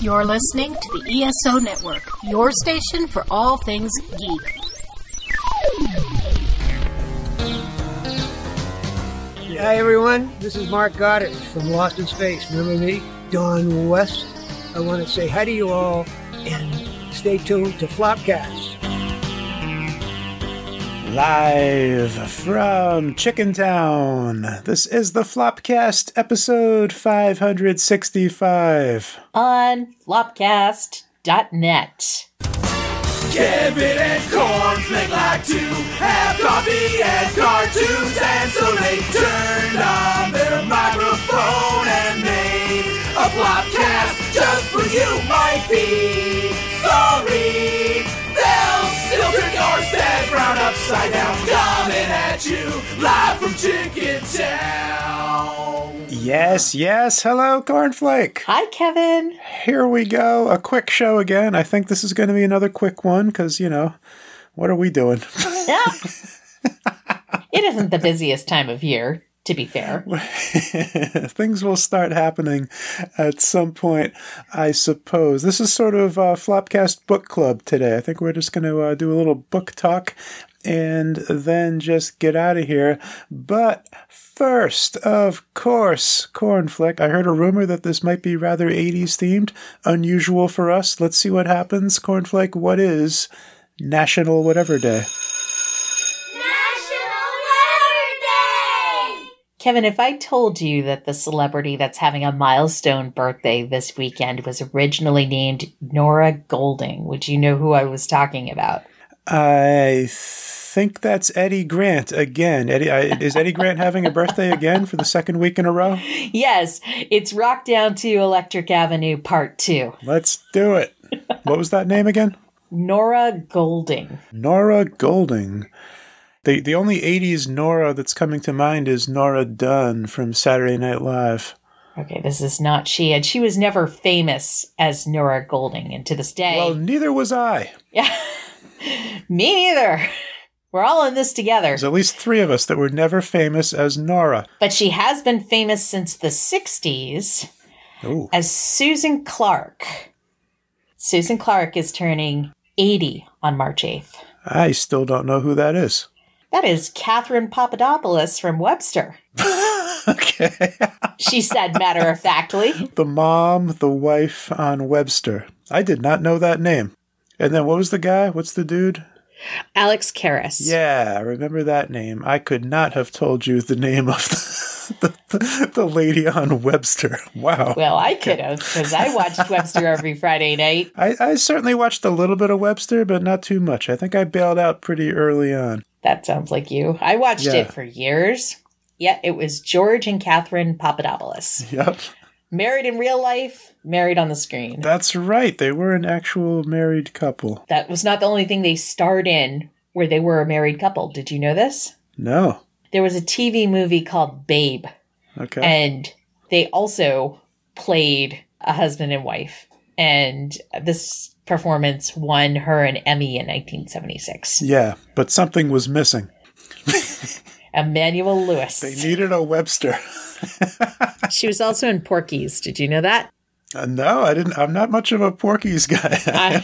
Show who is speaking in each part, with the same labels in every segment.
Speaker 1: You're listening to the ESO Network, your station for all things geek.
Speaker 2: Hi everyone, this is Mark Goddard from Lost in Space. Remember me, Don West? I want to say hi to you all and stay tuned to Flopcast.
Speaker 3: Live from Chicken Town. This is the Flopcast episode 565.
Speaker 4: on flopcast.net.
Speaker 5: Kevin and Cornflake like to have coffee and cartoons, and so they turned on their microphone and made a flopcast just for you. Might be sorry, they'll still turn your sad frown upside down, coming at you live from Chicken Town.
Speaker 3: Yes, yes. Hello, Cornflake.
Speaker 4: Hi, Kevin.
Speaker 3: Here we go. A quick show again. I think this is going to be another quick one because, you know, what are we doing?
Speaker 4: Yeah. it isn't the busiest time of year, to be fair.
Speaker 3: Things will start happening at some point, I suppose. This is sort of a Flopcast book club today. I think we're just going to uh, do a little book talk and then just get out of here. But first, of course, Cornflake. I heard a rumor that this might be rather 80s themed, unusual for us. Let's see what happens. Cornflake, what is National Whatever Day?
Speaker 6: National Letter Day!
Speaker 4: Kevin, if I told you that the celebrity that's having a milestone birthday this weekend was originally named Nora Golding, would you know who I was talking about?
Speaker 3: I think that's Eddie Grant again. Eddie, I, is Eddie Grant having a birthday again for the second week in a row?
Speaker 4: Yes, it's Rock Down to Electric Avenue Part 2.
Speaker 3: Let's do it. What was that name again?
Speaker 4: Nora Golding.
Speaker 3: Nora Golding. The the only 80s Nora that's coming to mind is Nora Dunn from Saturday Night Live.
Speaker 4: Okay, this is not she, and she was never famous as Nora Golding, and to this day,
Speaker 3: Well, neither was I.
Speaker 4: yeah, me neither. We're all in this together.
Speaker 3: There's at least three of us that were never famous as Nora.
Speaker 4: But she has been famous since the 60s
Speaker 3: Ooh.
Speaker 4: as Susan Clark. Susan Clark is turning 80 on March 8th.
Speaker 3: I still don't know who that is.
Speaker 4: That is Catherine Papadopoulos from Webster.
Speaker 3: Okay.
Speaker 4: She said matter of factly.
Speaker 3: the mom, the wife on Webster. I did not know that name. And then what was the guy? What's the dude?
Speaker 4: Alex Karras.
Speaker 3: Yeah, I remember that name. I could not have told you the name of the, the, the lady on Webster. Wow.
Speaker 4: Well, I could have, because I watched Webster every Friday night.
Speaker 3: I, I certainly watched a little bit of Webster, but not too much. I think I bailed out pretty early on.
Speaker 4: That sounds like you. I watched
Speaker 3: Yeah.
Speaker 4: it for years. Yeah, it was George and Catherine Papadopoulos.
Speaker 3: Yep.
Speaker 4: Married in real life, married on the screen.
Speaker 3: That's right. They were an actual married couple.
Speaker 4: That was not the only thing they starred in where they were a married couple. Did you know this?
Speaker 3: No.
Speaker 4: There was a TV movie called Babe,
Speaker 3: Okay.
Speaker 4: and they also played a husband and wife. And this performance won her an Emmy in 1976.
Speaker 3: yeah, but something was missing.
Speaker 4: Emmanuel Lewis.
Speaker 3: They needed a Webster.
Speaker 4: She was also in Porky's. Did you know that?
Speaker 3: Uh, no, I didn't. I'm not much of a Porky's guy.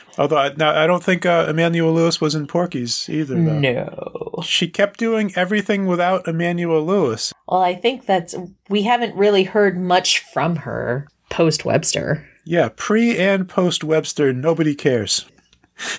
Speaker 3: Although I, now I don't think uh, Emmanuel Lewis was in Porky's either. Though.
Speaker 4: no.
Speaker 3: She kept doing everything without Emmanuel Lewis.
Speaker 4: Well, I think that's we haven't really heard much from her post Webster.
Speaker 3: Yeah, pre and post Webster, nobody cares.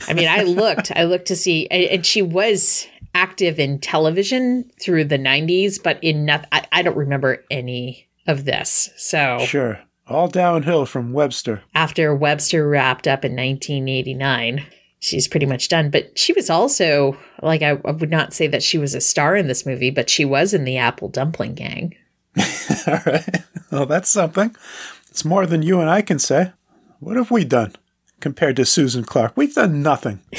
Speaker 4: I mean, I looked, I looked to see, and she was active in television through the 90s, but in nothing, I, don't remember any of this. So
Speaker 3: Sure. All downhill from Webster.
Speaker 4: after Webster wrapped up in 1989, she's pretty much done. But she was also, like, I, I would not say that she was a star in this movie, but she was in the Apple Dumpling Gang.
Speaker 3: All right. Well, that's something. It's more than you and I can say. What have we done compared to Susan Clark? We've done nothing.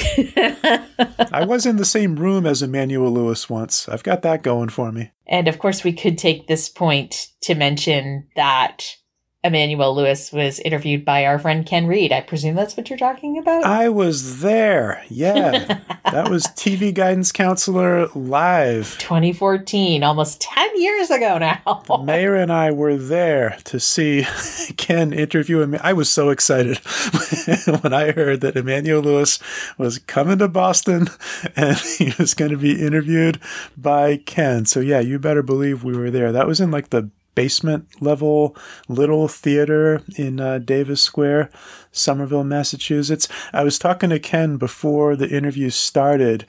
Speaker 3: I was in the same room as Emmanuel Lewis once. I've got that going for me.
Speaker 4: And of course, we could take this point to mention that Emmanuel Lewis was interviewed by our friend Ken Reid. I presume that's what you're talking about.
Speaker 3: I was there. Yeah. that was TV Guidance Counselor Live.
Speaker 4: 2014, almost 10 years ago now.
Speaker 3: Mayor and I were there to see Ken interview him. I was so excited when I heard that Emmanuel Lewis was coming to Boston and he was going to be interviewed by Ken. So, yeah, you better believe we were there. That was in like the basement level little theater in uh, Davis Square, Somerville, Massachusetts. I was talking to Ken before the interview started,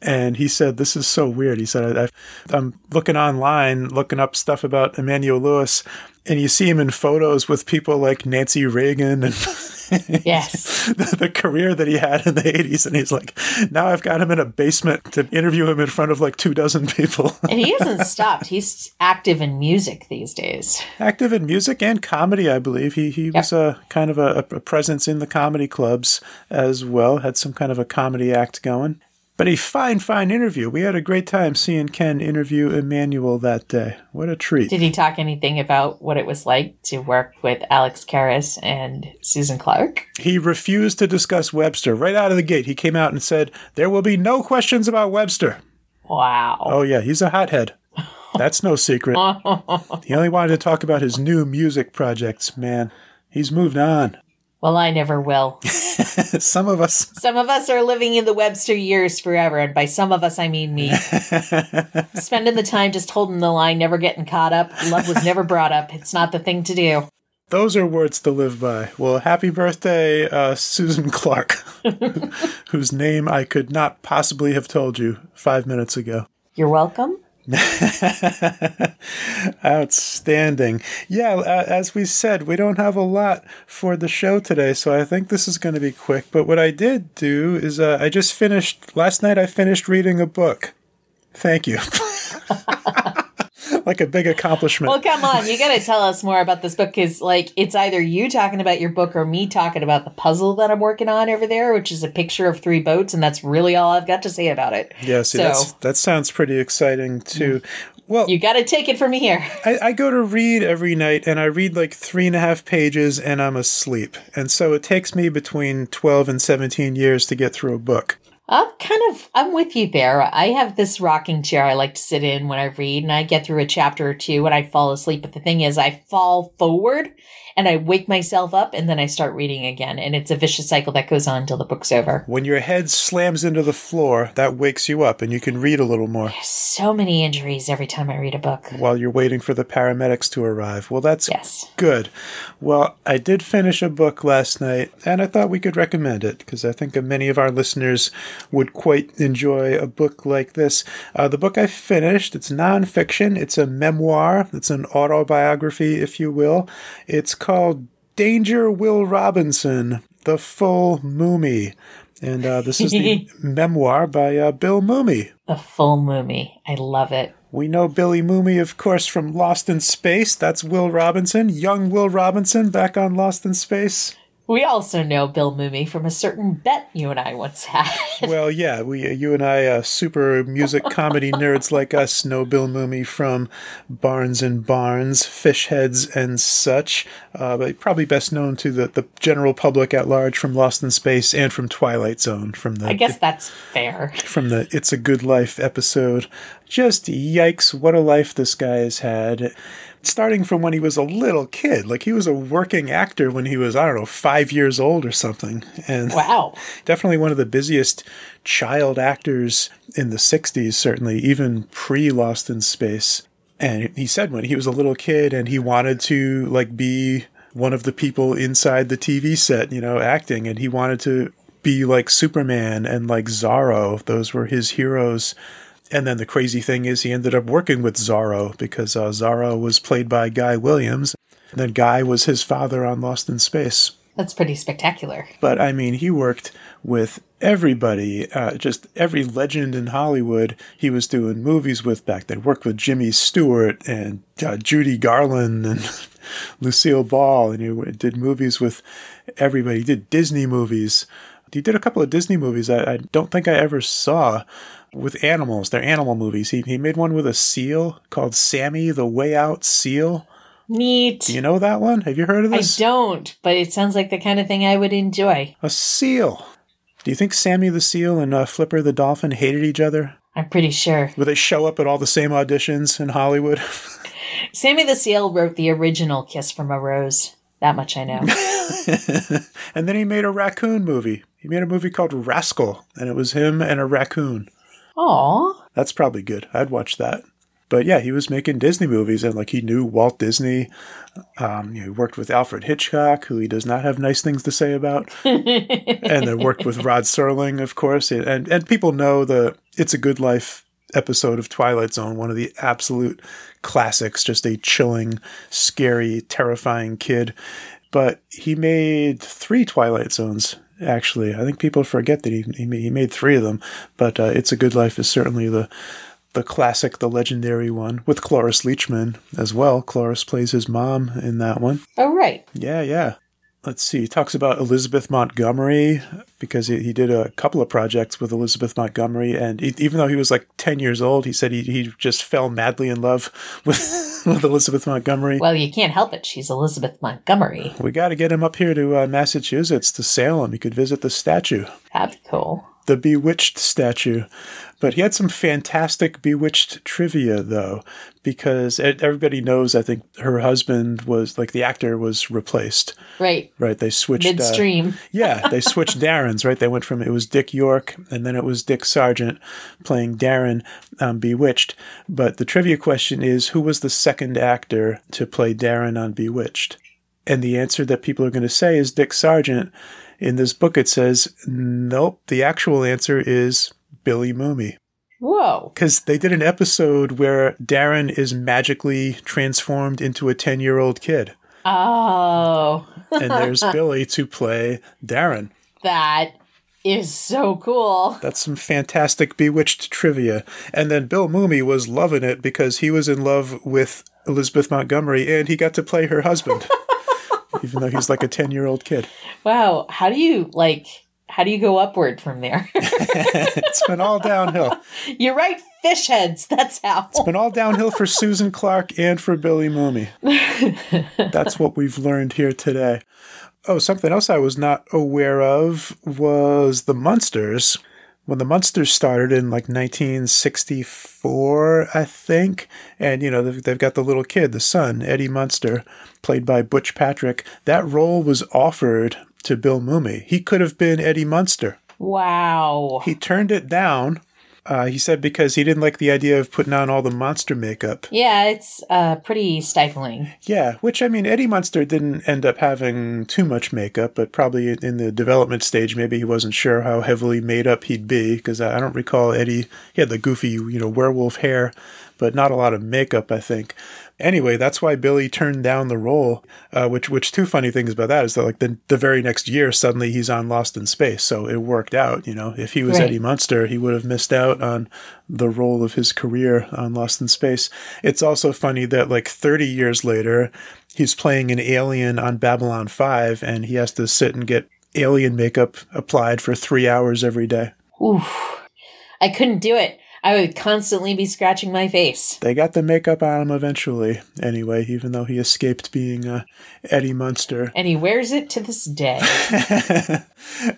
Speaker 3: and he said, This is so weird. He said, I, I'm looking online, looking up stuff about Emmanuel Lewis, and you see him in photos with people like Nancy Reagan and.
Speaker 4: Yes.
Speaker 3: the, the career that he had in the 80s. And he's like, now I've got him in a basement to interview him in front of like two dozen people.
Speaker 4: and he hasn't stopped. He's active in music these days.
Speaker 3: Active in music and comedy, I believe. He he was a kind of a, a presence in the comedy clubs as well, had some kind of a comedy act going. But a fine, fine interview. We had a great time seeing Ken interview Emmanuel that day. What a treat.
Speaker 4: Did he talk anything about what it was like to work with Alex Karras and Susan Clark?
Speaker 3: He refused to discuss Webster right out of the gate. He came out and said, There will be no questions about Webster.
Speaker 4: Wow.
Speaker 3: Oh, yeah, he's a hothead. That's no secret. he only wanted to talk about his new music projects, man. He's moved on.
Speaker 4: Well, I never will.
Speaker 3: Some of us.
Speaker 4: Some of us are living in the Webster years forever, and by some of us, I mean me. Spending the time just holding the line, never getting caught up. Love was never brought up. It's not the thing to do.
Speaker 3: Those are words to live by. Well, happy birthday, uh, Susan Clark, whose name I could not possibly have told you five minutes ago.
Speaker 4: You're welcome.
Speaker 3: Outstanding. Yeah, uh, as we said, we don't have a lot for the show today, so I think this is going to be quick. But what I did do is uh, I just finished, last night I finished reading a book. Thank you. like a big accomplishment.
Speaker 4: Well, come on. You got to tell us more about this book because, like, it's either you talking about your book or me talking about the puzzle that I'm working on over there, which is a picture of three boats, and that's really all I've got to say about it.
Speaker 3: yeah, see,
Speaker 4: so-
Speaker 3: that's, that sounds pretty exciting too. Mm. Well,
Speaker 4: You got to take it from me here.
Speaker 3: I, I go to read every night and I read like three and a half pages and I'm asleep. And so it takes me between 12 and 17 years to get through a book.
Speaker 4: I'm kind of I'm with you there. I have this rocking chair I like to sit in when I read, and I get through a chapter or two and I fall asleep. But the thing is, I fall forward and I wake myself up, and then I start reading again, and it's a vicious cycle that goes on until the book's over.
Speaker 3: When your head slams into the floor, that wakes you up and you can read a little more
Speaker 4: So many injuries every time I read a book.
Speaker 3: while you're waiting for the paramedics to arrive. Well, that's
Speaker 4: Yes.
Speaker 3: good. Well, I did finish a book last night and I thought we could recommend it because I think many of our listeners would quite enjoy a book like this. Uh, the book I finished, it's nonfiction, it's a memoir, it's an autobiography, if you will. It's called Danger Will Robinson, The Full Mumy. And uh, this is the memoir by uh, Bill Mumy.
Speaker 4: The full Mumy. I love it.
Speaker 3: We know Billy Mumy, of course, from Lost in Space. That's Will Robinson, young Will Robinson, back on Lost in Space.
Speaker 4: We also know Bill Mumy from a certain bet you and I once had.
Speaker 3: Well, yeah, we, you and I, uh, super music comedy nerds like us, know Bill Mumy from Barnes and Barnes, Fish Heads, and such. Uh, but probably best known to the, the general public at large from Lost in Space and from Twilight Zone, from the
Speaker 4: I guess that's fair.
Speaker 3: from the It's a Good Life episode. Just yikes, what a life this guy has had. Starting from when he was a little kid. Like he was a working actor when he was, I don't know, five years old or something. And
Speaker 4: Wow.
Speaker 3: definitely one of the busiest child actors in the 60s, certainly, even pre Lost in Space. And he said when he was a little kid and he wanted to like be one of the people inside the TV set, you know, acting, and he wanted to be like Superman and like Zorro. Those were his heroes. And then the crazy thing is, he ended up working with Zorro because uh, Zorro was played by Guy Williams. And then Guy was his father on Lost in Space.
Speaker 4: That's pretty spectacular.
Speaker 3: But I mean, he worked with everybody, uh, just every legend in Hollywood. He was doing movies with back then. Worked with Jimmy Stewart and uh, Judy Garland and Lucille Ball, and he did movies with everybody. He did Disney movies. He did a couple of Disney movies I, I don't think I ever saw with animals. They're animal movies. He, he made one with a seal called Sammy the Way Out Seal.
Speaker 4: Neat.
Speaker 3: Do you know that one? Have you heard of this?
Speaker 4: I don't, but it sounds like the kind of thing I would enjoy.
Speaker 3: A seal. Do you think Sammy the Seal and uh, Flipper the Dolphin hated each other?
Speaker 4: I'm pretty sure.
Speaker 3: Would they show up at all the same auditions in Hollywood?
Speaker 4: Sammy the Seal wrote the original Kiss from a Rose. That much I know.
Speaker 3: and then he made a raccoon movie. He made a movie called Rascal, and it was him and a raccoon.
Speaker 4: Aw.
Speaker 3: That's probably good. I'd watch that. But yeah, he was making Disney movies, and like he knew Walt Disney. Um, you know, he worked with Alfred Hitchcock, who he does not have nice things to say about, and then worked with Rod Serling, of course. And and people know the "It's a Good Life" episode of Twilight Zone, one of the absolute classics. Just a chilling, scary, terrifying kid. But he made three Twilight Zones. Actually, I think people forget that he he made, three of them. But uh, "It's a Good Life" is certainly the the classic, the legendary one with Cloris Leachman as well. Cloris plays his mom in that one.
Speaker 4: Oh, right.
Speaker 3: Yeah, yeah. Let's see. He talks about Elizabeth Montgomery because he, he did a couple of projects with Elizabeth Montgomery. And he, even though he was like 10 years old, he said he, he just fell madly in love with, with Elizabeth Montgomery.
Speaker 4: Well, you can't help it. She's Elizabeth Montgomery.
Speaker 3: we got to get him up here to uh, Massachusetts, to Salem. He could visit the statue.
Speaker 4: That'd be cool.
Speaker 3: the Bewitched statue. But he had some fantastic Bewitched trivia, though, because everybody knows, I think, her husband was, like, the actor was replaced,
Speaker 4: Right.
Speaker 3: right? They switched. uh,
Speaker 4: Midstream.
Speaker 3: yeah, they switched Darrin's, right? They went from, it was Dick York, and then it was Dick Sargent playing Darrin on Bewitched. But the trivia question is who was the second actor to play Darrin on Bewitched? And the answer that people are going to say is Dick Sargent. In this book, it says, nope, the actual answer is Billy Mumy.
Speaker 4: Whoa.
Speaker 3: Because they did an episode where Darrin is magically transformed into a 10 year old kid.
Speaker 4: Oh,
Speaker 3: And there's Billy to play Darrin.
Speaker 4: that is so cool.
Speaker 3: That's some fantastic Bewitched trivia. And then Bill Mumy was loving it because he was in love with Elizabeth Montgomery and he got to play her husband, even though he's like a 10 year old kid.
Speaker 4: Wow. How do you, like, how do you go upward from there?
Speaker 3: It's been all downhill.
Speaker 4: You're right, fish heads. That's how.
Speaker 3: It's been all downhill for Susan Clark and for Billy Mumy. That's what we've learned here today. Oh, something else I was not aware of was the Munsters. When the Munsters started in like 1964, I think, and you know, they've, they've got the little kid, the son, Eddie Munster, played by Butch Patrick. That role was offered to Bill Mumy. He could have been Eddie Munster.
Speaker 4: Wow.
Speaker 3: He turned it down. Uh, he said because he didn't like the idea of putting on all the monster makeup.
Speaker 4: Yeah, it's uh, pretty stifling.
Speaker 3: Yeah, which I mean, Eddie Munster didn't end up having too much makeup, but probably in the development stage, maybe he wasn't sure how heavily made up he'd be because I I don't recall Eddie. He had the goofy, you know, werewolf hair, but not a lot of makeup, I think. Anyway, that's why Billy turned down the role. Uh, which, which two funny things about that is that like the the very next year, suddenly he's on Lost in Space, so it worked out. You know, if he was
Speaker 4: Right.
Speaker 3: Eddie Munster, he would have missed out on the role of his career on Lost in Space. It's also funny that like 30 years later, he's playing an alien on Babylon 5 and he has to sit and get alien makeup applied for three hours every day.
Speaker 4: Oof. I couldn't do it. I would constantly be scratching my face.
Speaker 3: They got the makeup on him eventually, anyway, even though he escaped being uh, Eddie Munster.
Speaker 4: And he wears it to this day.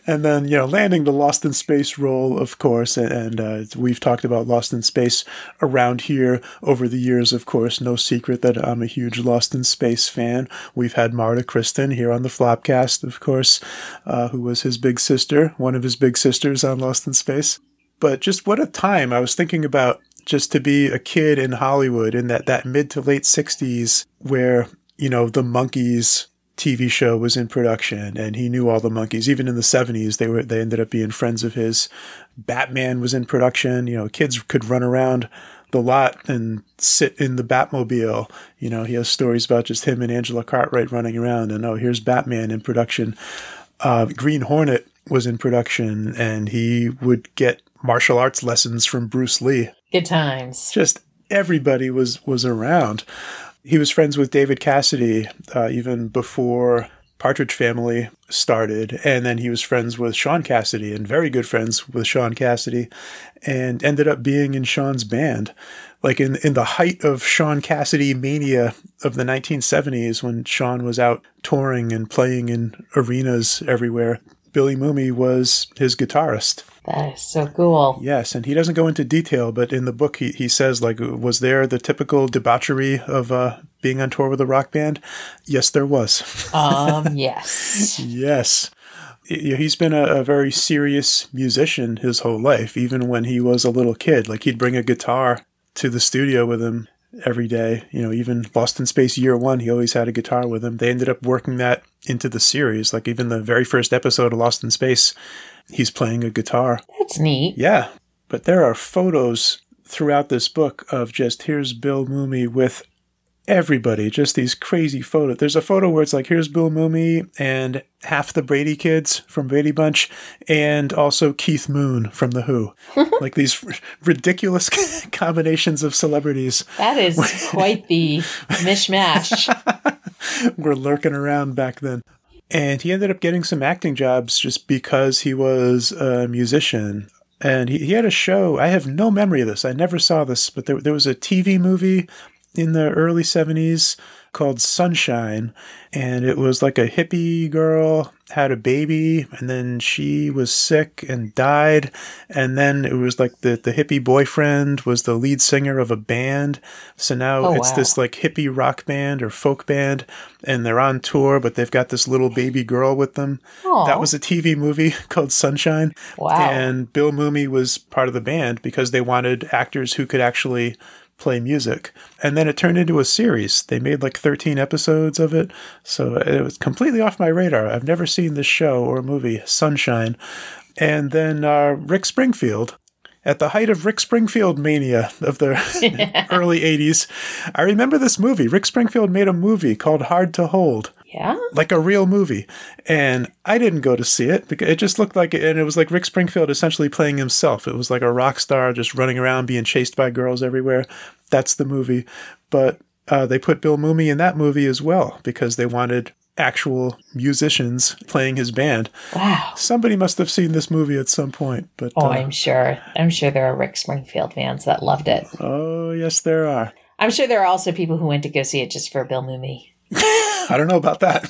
Speaker 3: and then, you know, landing the Lost in Space role, of course, and, uh, we've talked about Lost in Space around here over the years, of course. No secret that I'm a huge Lost in Space fan. We've had Marta Kristen here on the Flopcast, of course, uh, who was his big sister, one of his big sisters on Lost in Space. But just what a time I was thinking about just to be a kid in Hollywood in that, that mid to late 60s where, you know, the Monkees TV show was in production and he knew all the Monkees. Even in the 70s, they were they ended up being friends of his. Batman was in production. You know, kids could run around the lot and sit in the Batmobile. You know, he has stories about just him and Angela Cartwright running around and oh, here's Batman in production. Uh, Green Hornet was in production and he would get martial arts lessons from Bruce Lee
Speaker 4: Good times.
Speaker 3: just everybody was was around. He was friends with David Cassidy uh, even before Partridge Family started, and then he was friends with Shaun Cassidy and very good friends with Shaun Cassidy, and ended up being in Shaun's band. Like in in the height of Shaun Cassidy mania of the 1970s, when Shaun was out touring and playing in arenas everywhere, Billy Mumy was his guitarist.
Speaker 4: That is so cool.
Speaker 3: Yes, and he doesn't go into detail, but in the book he, he says like was there the typical debauchery of uh, being on tour with a rock band? Yes, there was.
Speaker 4: Um, yes.
Speaker 3: yes. He's been a, a very serious musician his whole life, even when he was a little kid. Like he'd bring a guitar to the studio with him every day. You know, even Lost in Space Year One, he always had a guitar with him. They ended up working that into the series. Like even the very first episode of Lost in Space, he's playing a guitar.
Speaker 4: That's neat.
Speaker 3: Yeah, but there are photos throughout this book of just here's Bill Mumy with everybody, just these crazy photos. There's a photo where it's like here's Bill Mumy and half the Brady kids from Brady Bunch, and also Keith Moon from The Who. like these r- ridiculous combinations of celebrities
Speaker 4: That is quite the mishmash.
Speaker 3: We're lurking around back then. And he ended up getting some acting jobs just because he was a musician. And he, he had a show. I have no memory of this. I never saw this, but there, there was a TV movie in the early 70s called Sunshine. And it was like a hippie girl had a baby and then she was sick and died. And then it was like the, the hippie boyfriend was the lead singer of a band. So now
Speaker 4: Oh,
Speaker 3: it's
Speaker 4: wow.
Speaker 3: this like hippie rock band or folk band and they're on tour, but they've got this little baby girl with them.
Speaker 4: Aw.
Speaker 3: That was a TV movie called Sunshine.
Speaker 4: Wow.
Speaker 3: And Bill Mumy was part of the band because they wanted actors who could actually play music. And then it turned into a series. They made like 13 episodes of it. So it was completely off my radar. I've never seen this show or movie, Sunshine. And then uh, Rick Springfield. At the height of Rick Springfield mania of the early 80s, I remember this movie. Rick Springfield made a movie called Hard to Hold
Speaker 4: Yeah.
Speaker 3: like a real movie. And I didn't go to see it because it just looked like it, and it was like Rick Springfield essentially playing himself. It was like a rock star just running around being chased by girls everywhere. That's the movie. But uh, they put Bill Mumy in that movie as well because they wanted actual musicians playing his band.
Speaker 4: Wow.
Speaker 3: Somebody must have seen this movie at some point. But
Speaker 4: Oh,
Speaker 3: uh,
Speaker 4: I'm sure. I'm sure there are Rick Springfield fans that loved it.
Speaker 3: oh yes, there are.
Speaker 4: I'm sure there are also people who went to go see it just for Bill Mumy.
Speaker 3: I don't know about that.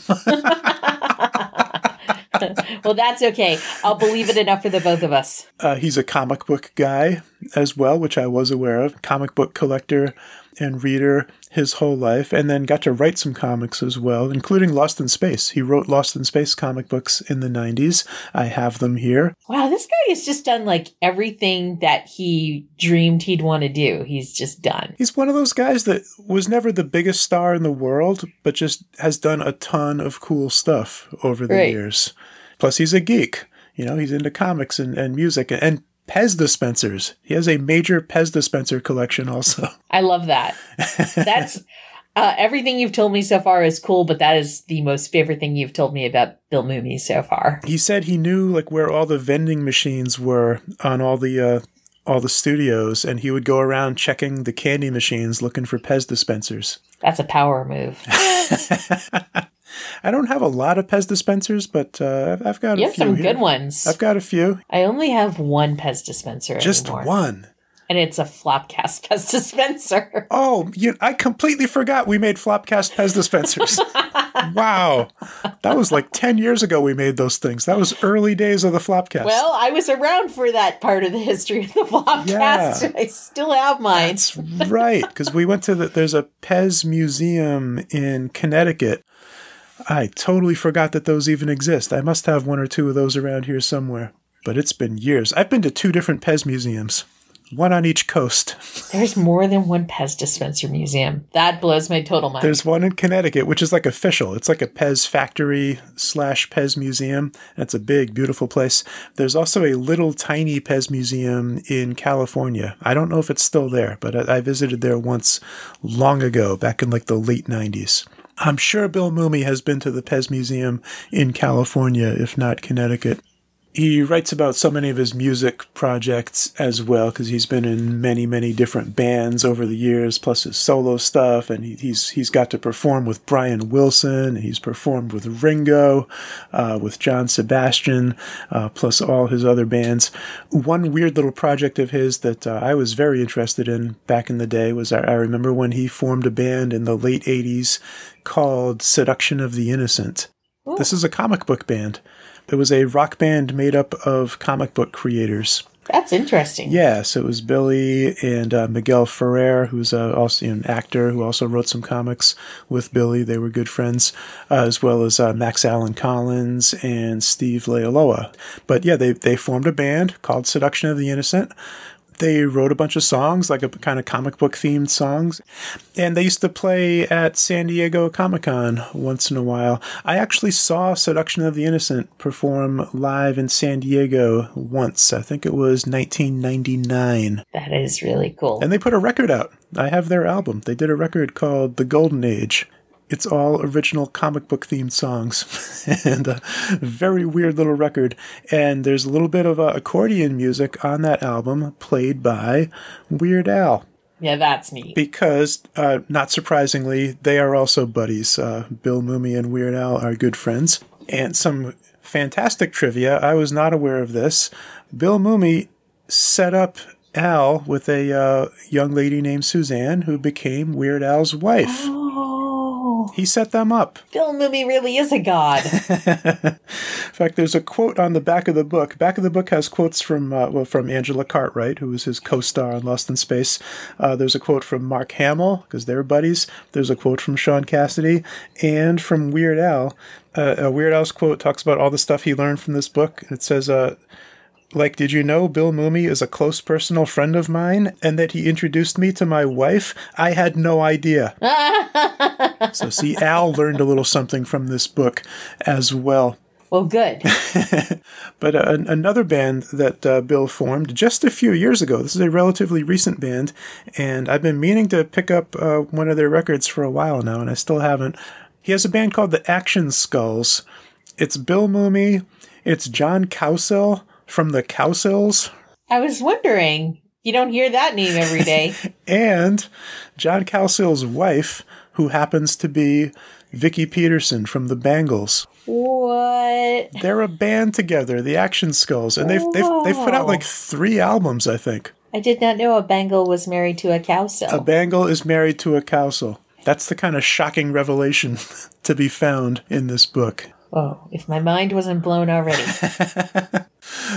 Speaker 4: well, that's okay. I'll believe it enough for the both of us.
Speaker 3: Uh, he's a comic book guy as well, which I was aware of. Comic book collector and reader his whole life, and then got to write some comics as well, including Lost in Space. He wrote Lost in Space comic books in the 90s. I have them here.
Speaker 4: Wow, this guy has just done like everything that he dreamed he'd want to do. He's just done.
Speaker 3: He's one of those guys that was never the biggest star in the world, but just has done a ton of cool stuff over the
Speaker 4: Right.
Speaker 3: years. Plus, he's a geek. You know, he's into comics and, and music and Pez dispensers. He has a major Pez dispenser collection also.
Speaker 4: I love that. That's uh, everything you've told me so far is cool, but that is the most favorite thing you've told me about Bill Mumy so far.
Speaker 3: he said he knew like where all the vending machines were on all the uh, all the studios, and he would go around checking the candy machines looking for Pez dispensers.
Speaker 4: That's a power move.
Speaker 3: I don't have a lot of Pez dispensers, but uh, I've, I've got
Speaker 4: You
Speaker 3: a
Speaker 4: have
Speaker 3: few
Speaker 4: some
Speaker 3: here.
Speaker 4: good ones.
Speaker 3: I've got a few,
Speaker 4: I only have one Pez dispenser.
Speaker 3: just
Speaker 4: anymore,
Speaker 3: one.
Speaker 4: and it's a Flopcast Pez dispenser.
Speaker 3: Oh, you, I completely forgot we made Flopcast Pez dispensers. wow, that was like ten years ago. We made those things. That was early days of the Flopcast.
Speaker 4: Well, I was around for that part of the history of the Flopcast.
Speaker 3: Yeah.
Speaker 4: I still have mine.
Speaker 3: That's right, because we went to the. There's a Pez museum in Connecticut. I totally forgot that those even exist. I must have one or two of those around here somewhere. But it's been years. I've been to two different Pez museums, one on each coast.
Speaker 4: There's more than one Pez dispenser museum. That blows my total mind.
Speaker 3: There's one in Connecticut, which is like official. It's like a Pez factory slash Pez museum. It's a big, beautiful place. There's also a little tiny Pez museum in California. I don't know if it's still there, but I, I visited there once long ago, back in like the late 90s. I'm sure Bill Mumy has been to the Pez Museum in California, if not Connecticut. He writes about so many of his music projects as well because he's been in many, many different bands over the years, plus his solo stuff, and he, he's he's got to perform with Brian Wilson. He's performed with Ringo, uh, with John Sebastian, uh, plus all his other bands. One weird little project of his that uh, I was very interested in back in the day was I, I remember when he formed a band in the late '80s called Seduction of the Innocent. This is a comic book band. It was a rock band made up of comic book creators.
Speaker 4: That's interesting.
Speaker 3: Yeah, so it was Billy and uh, Miguel Ferrer, who's uh, also an actor who also wrote some comics with Billy. They were good friends, uh, as well as uh, Max Allan Collins and Steve Leialoha. But yeah, they, they formed a band called Seduction of the Innocent. They wrote a bunch of songs, like a kind of comic book themed songs. And they used to play at San Diego Comic Con once in a while. I actually saw Seduction of the Innocent perform live in San Diego once. I think it was 1999.
Speaker 4: That is really cool.
Speaker 3: And they put a record out. I have their album. They did a record called The Golden Age. It's all original comic book themed songs and a very weird little record. And there's a little bit of uh, accordion music on that album played by Weird Al.
Speaker 4: yeah, that's neat.
Speaker 3: Because, uh, not surprisingly, they are also buddies. Uh, Bill Mumy and Weird Al are good friends. And some fantastic trivia. I was not aware of this. Bill Mumy set up Al with a uh, young lady named Suzanne who became Weird Al's wife.
Speaker 4: Oh,
Speaker 3: He set them up.
Speaker 4: Bill Mumy really is a god.
Speaker 3: In fact, there's a quote on the back of the book. Back of the book has quotes from uh, well from Angela Cartwright, who was his co-star on Lost in Space. Uh, there's a quote from Mark Hamill because they're buddies. There's a quote from Shaun Cassidy and from Weird Al. Uh, a Weird Al's quote talks about all the stuff he learned from this book. It says, uh, like, did you know Bill Mumy is a close personal friend of mine and that he introduced me to my wife? I had no idea. so, see, Al learned a little something from this book as well.
Speaker 4: well, good.
Speaker 3: But uh, an- another band that uh, Bill formed just a few years ago, this is a relatively recent band, and I've been meaning to pick up uh, one of their records for a while now, and I still haven't. He has a band called the Action Skulls. It's Bill Mumy, it's John Cowsill from the Cowsills,
Speaker 4: I was wondering. You don't hear that name every day.
Speaker 3: and John Cowsill's wife, who happens to be Vicki Peterson from the Bangles.
Speaker 4: what?
Speaker 3: They're a band together, the Action Skulls, and they've they've, they've put out like three albums, I think.
Speaker 4: I did not know a Bengal was married to a cow
Speaker 3: A. Bengal is married to a cowsill. That's the kind of shocking revelation to be found in this book.
Speaker 4: Oh, if my mind wasn't blown already.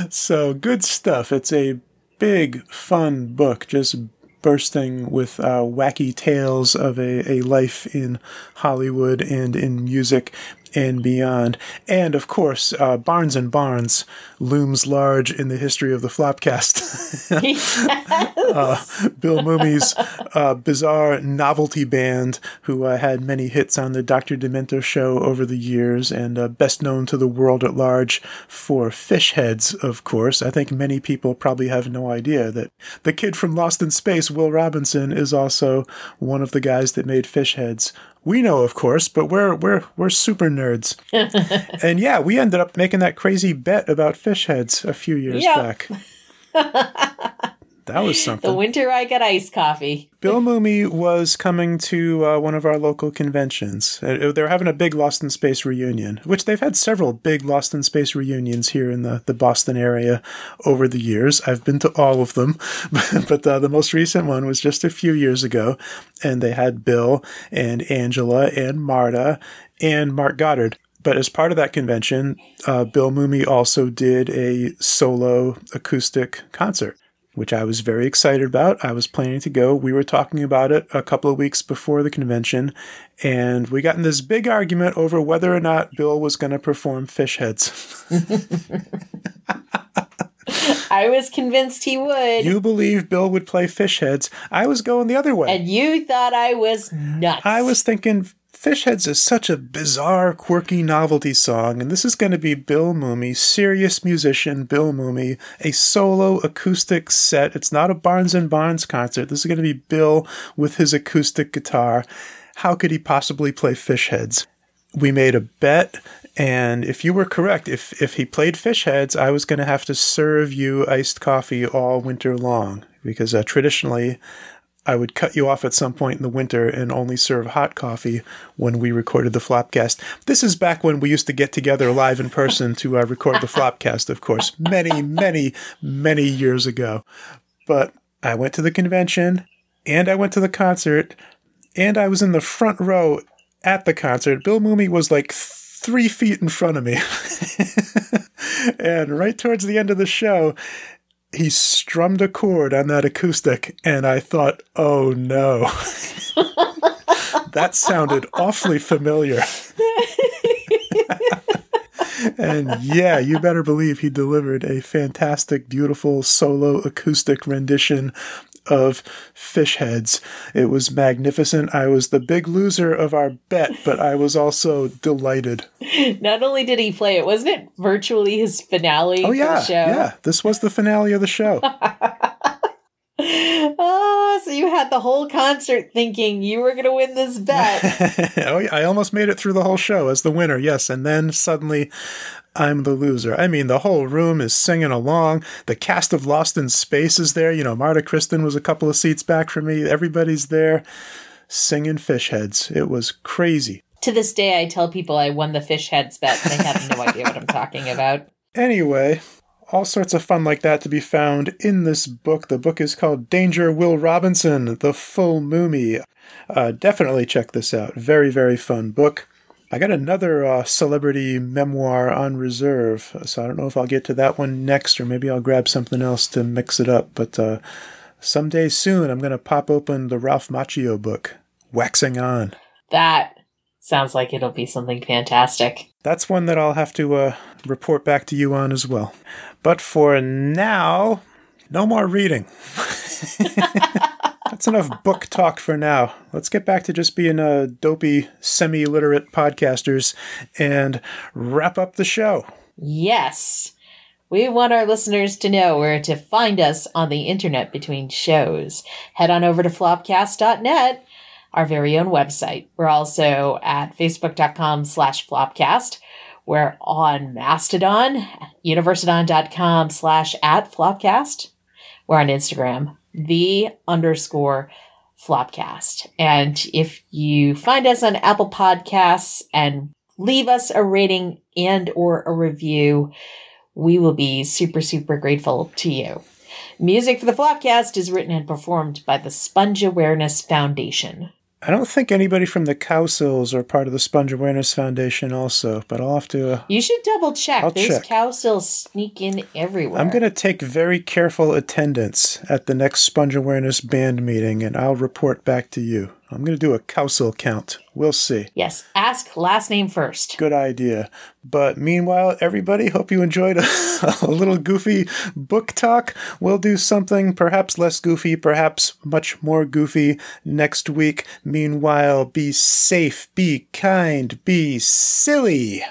Speaker 3: So good stuff. It's a big, fun book, just bursting with uh, wacky tales of a, a life in Hollywood and in music and beyond. And of course, uh, Barnes and Barnes looms large in the history of the Flopcast. uh, Bill Mumy's uh, bizarre novelty band, who uh, had many hits on the Dr. Demento show over the years, and uh, best known to the world at large for Fish Heads, of course. I think many people probably have no idea that the kid from Lost in Space, Will Robinson, is also one of the guys that made Fish Heads. We know, of course, but we're we're we're super nerds. and yeah, we ended up making that crazy bet about fish heads a few years
Speaker 4: Yep.
Speaker 3: back. That was something.
Speaker 4: the winter I got iced coffee.
Speaker 3: Bill Mumy was coming to uh, one of our local conventions. Uh, They're having a big Lost in Space reunion, which they've had several big Lost in Space reunions here in the, the Boston area over the years. I've been to all of them, but uh, the most recent one was just a few years ago, and they had Bill and Angela and Marta and Mark Goddard. But as part of that convention, uh, Bill Mumy also did a solo acoustic concert which I was very excited about. I was planning to go. We were talking about it a couple of weeks before the convention, and we got in this big argument over whether or not Bill was going to perform Fish Heads.
Speaker 4: I was convinced he would.
Speaker 3: you believe Bill would play Fish Heads. I was going the other way.
Speaker 4: and you thought I was nuts.
Speaker 3: I was thinking Fish Heads is such a bizarre, quirky novelty song, and this is going to be Bill Mumy, serious musician Bill Mumy, a solo acoustic set. It's not a Barnes and Barnes concert. This is going to be Bill with his acoustic guitar. How could he possibly play Fish Heads? we made a bet. And if you were correct, if, if he played fish heads, I was going to have to serve you iced coffee all winter long because uh, traditionally I would cut you off at some point in the winter and only serve hot coffee when we recorded the Flopcast. This is back when we used to get together live in person to uh, record the Flopcast, of course, many, many, many years ago. But I went to the convention and I went to the concert and I was in the front row at the concert. Bill Mumy was like three feet in front of me. and right towards the end of the show, he strummed a chord on that acoustic, and I thought, oh no. that sounded awfully familiar. and yeah, you better believe he delivered a fantastic, beautiful solo acoustic rendition of fish heads. It was magnificent. I was the big loser of our bet, but I was also delighted.
Speaker 4: Not only did he play it, wasn't it virtually his finale
Speaker 3: Oh yeah,
Speaker 4: the show?
Speaker 3: yeah. This was the finale of the show.
Speaker 4: Oh, so you had the whole concert thinking you were going to win this bet.
Speaker 3: oh yeah, I almost made it through the whole show as the winner. Yes, and then suddenly I'm the loser. I mean, the whole room is singing along. The cast of Lost in Space is there. You know, Marta Kristen was a couple of seats back from me. Everybody's there singing fish heads. It was crazy.
Speaker 4: to this day, I tell people I won the fish heads bet, they have no idea what I'm talking about.
Speaker 3: Anyway, all sorts of fun like that to be found in this book. The book is called Danger Will Robinson, The Full Mumy. Uh, definitely check this out. Very, very fun book. I got another uh, celebrity memoir on reserve, so I don't know if I'll get to that one next, or maybe I'll grab something else to mix it up. But uh, someday soon, I'm going to pop open the Ralph Macchio book, Waxing On.
Speaker 4: That sounds like it'll be something fantastic.
Speaker 3: That's one that I'll have to uh, report back to you on as well. But for now, no more reading. That's enough book talk for now. Let's get back to just being uh, dopey, semi literate podcasters and wrap up the show.
Speaker 4: Yes. We want our listeners to know where to find us on the internet between shows. Head on over to flopcast.net, our very own website. We're also at facebook.com slash flopcast. We're on Mastodon, universeodon.com slash at flopcast. We're on Instagram, the underscore flopcast. And if you find us on Apple Podcasts and leave us a rating and or a review, we will be super, super grateful to you. Music for the Flopcast is written and performed by the Sponge Awareness Foundation.
Speaker 3: I don't think anybody from the Cowsills are part of the Sponge Awareness Foundation, also, but I'll have to. Uh,
Speaker 4: You should double check.
Speaker 3: I'll
Speaker 4: Those
Speaker 3: check.
Speaker 4: cow sills sneak in everywhere.
Speaker 3: I'm going to take very careful attendance at the next Sponge Awareness band meeting, and I'll report back to you. I'm going to do a Cowsill count. We'll see.
Speaker 4: Yes, ask last name first.
Speaker 3: Good idea. But meanwhile, everybody, hope you enjoyed a, a little goofy book talk. We'll do something perhaps less goofy, perhaps much more goofy next week. Meanwhile, be safe, be kind, be silly.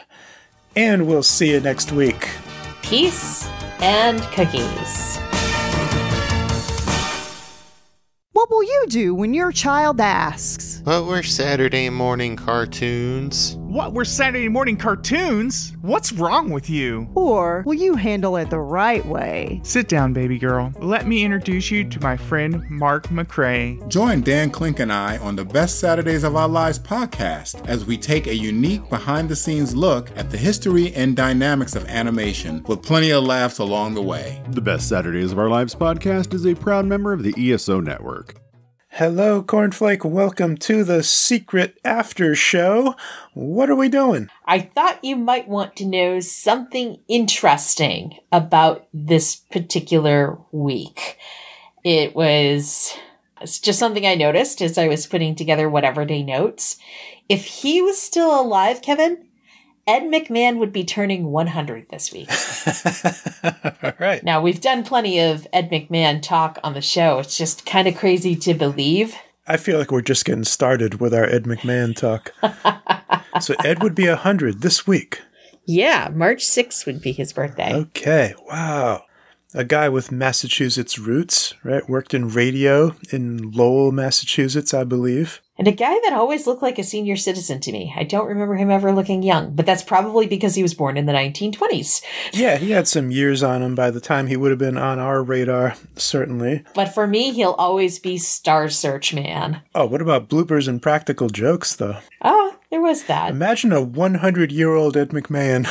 Speaker 3: And we'll see you next week.
Speaker 4: Peace and cookies.
Speaker 7: What will you do when your child asks?
Speaker 8: What were Saturday morning cartoons?
Speaker 9: What were Saturday morning cartoons? What's wrong with you?
Speaker 7: Or will you handle it the right way?
Speaker 9: Sit down, baby girl. Let me introduce you to my friend Mark McCrae.
Speaker 10: Join Dan Klink and I on the Best Saturdays of Our Lives podcast as we take a unique behind the scenes look at the history and dynamics of animation with plenty of laughs along the way.
Speaker 11: The Best Saturdays of Our Lives podcast is a proud member of the ESO network.
Speaker 3: Hello, Cornflake. Welcome to the secret after show. What are we doing?
Speaker 4: I thought you might want to know something interesting about this particular week. It was just something I noticed as I was putting together whatever day notes. If he was still alive, Kevin, Ed McMahon would be turning 100 this week.
Speaker 3: All right.
Speaker 4: Now, we've done plenty of Ed McMahon talk on the show. It's just kind of crazy to believe.
Speaker 3: I feel like we're just getting started with our Ed McMahon talk. so Ed would be 100 this week.
Speaker 4: Yeah, March 6th would be his birthday.
Speaker 3: Okay. Wow. A guy with Massachusetts roots, right? Worked in radio in Lowell, Massachusetts, I believe.
Speaker 4: And a guy that always looked like a senior citizen to me. I don't remember him ever looking young, but that's probably because he was born in the 1920s.
Speaker 3: Yeah, he had some years on him by the time he would have been on our radar, certainly.
Speaker 4: But for me, he'll always be Star Search Man.
Speaker 3: Oh, what about bloopers and practical jokes, though?
Speaker 4: Oh, there was that.
Speaker 3: Imagine a 100 year old Ed McMahon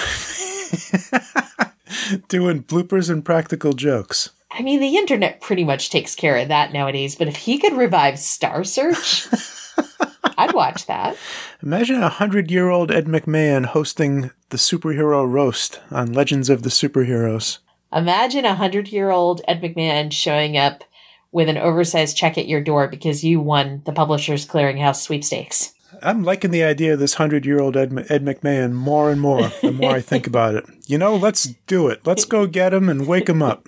Speaker 3: doing bloopers and practical jokes.
Speaker 4: I mean, the internet pretty much takes care of that nowadays, but if he could revive Star Search, I'd watch that.
Speaker 3: Imagine a 100 year old Ed McMahon hosting the superhero roast on Legends of the Superheroes.
Speaker 4: Imagine a hundred year old Ed McMahon showing up with an oversized check at your door because you won the Publishers Clearinghouse sweepstakes.
Speaker 3: I'm liking the idea of this 100 year old Ed, Ed McMahon more and more the more I think about it. You know, let's do it. Let's go get him and wake him up.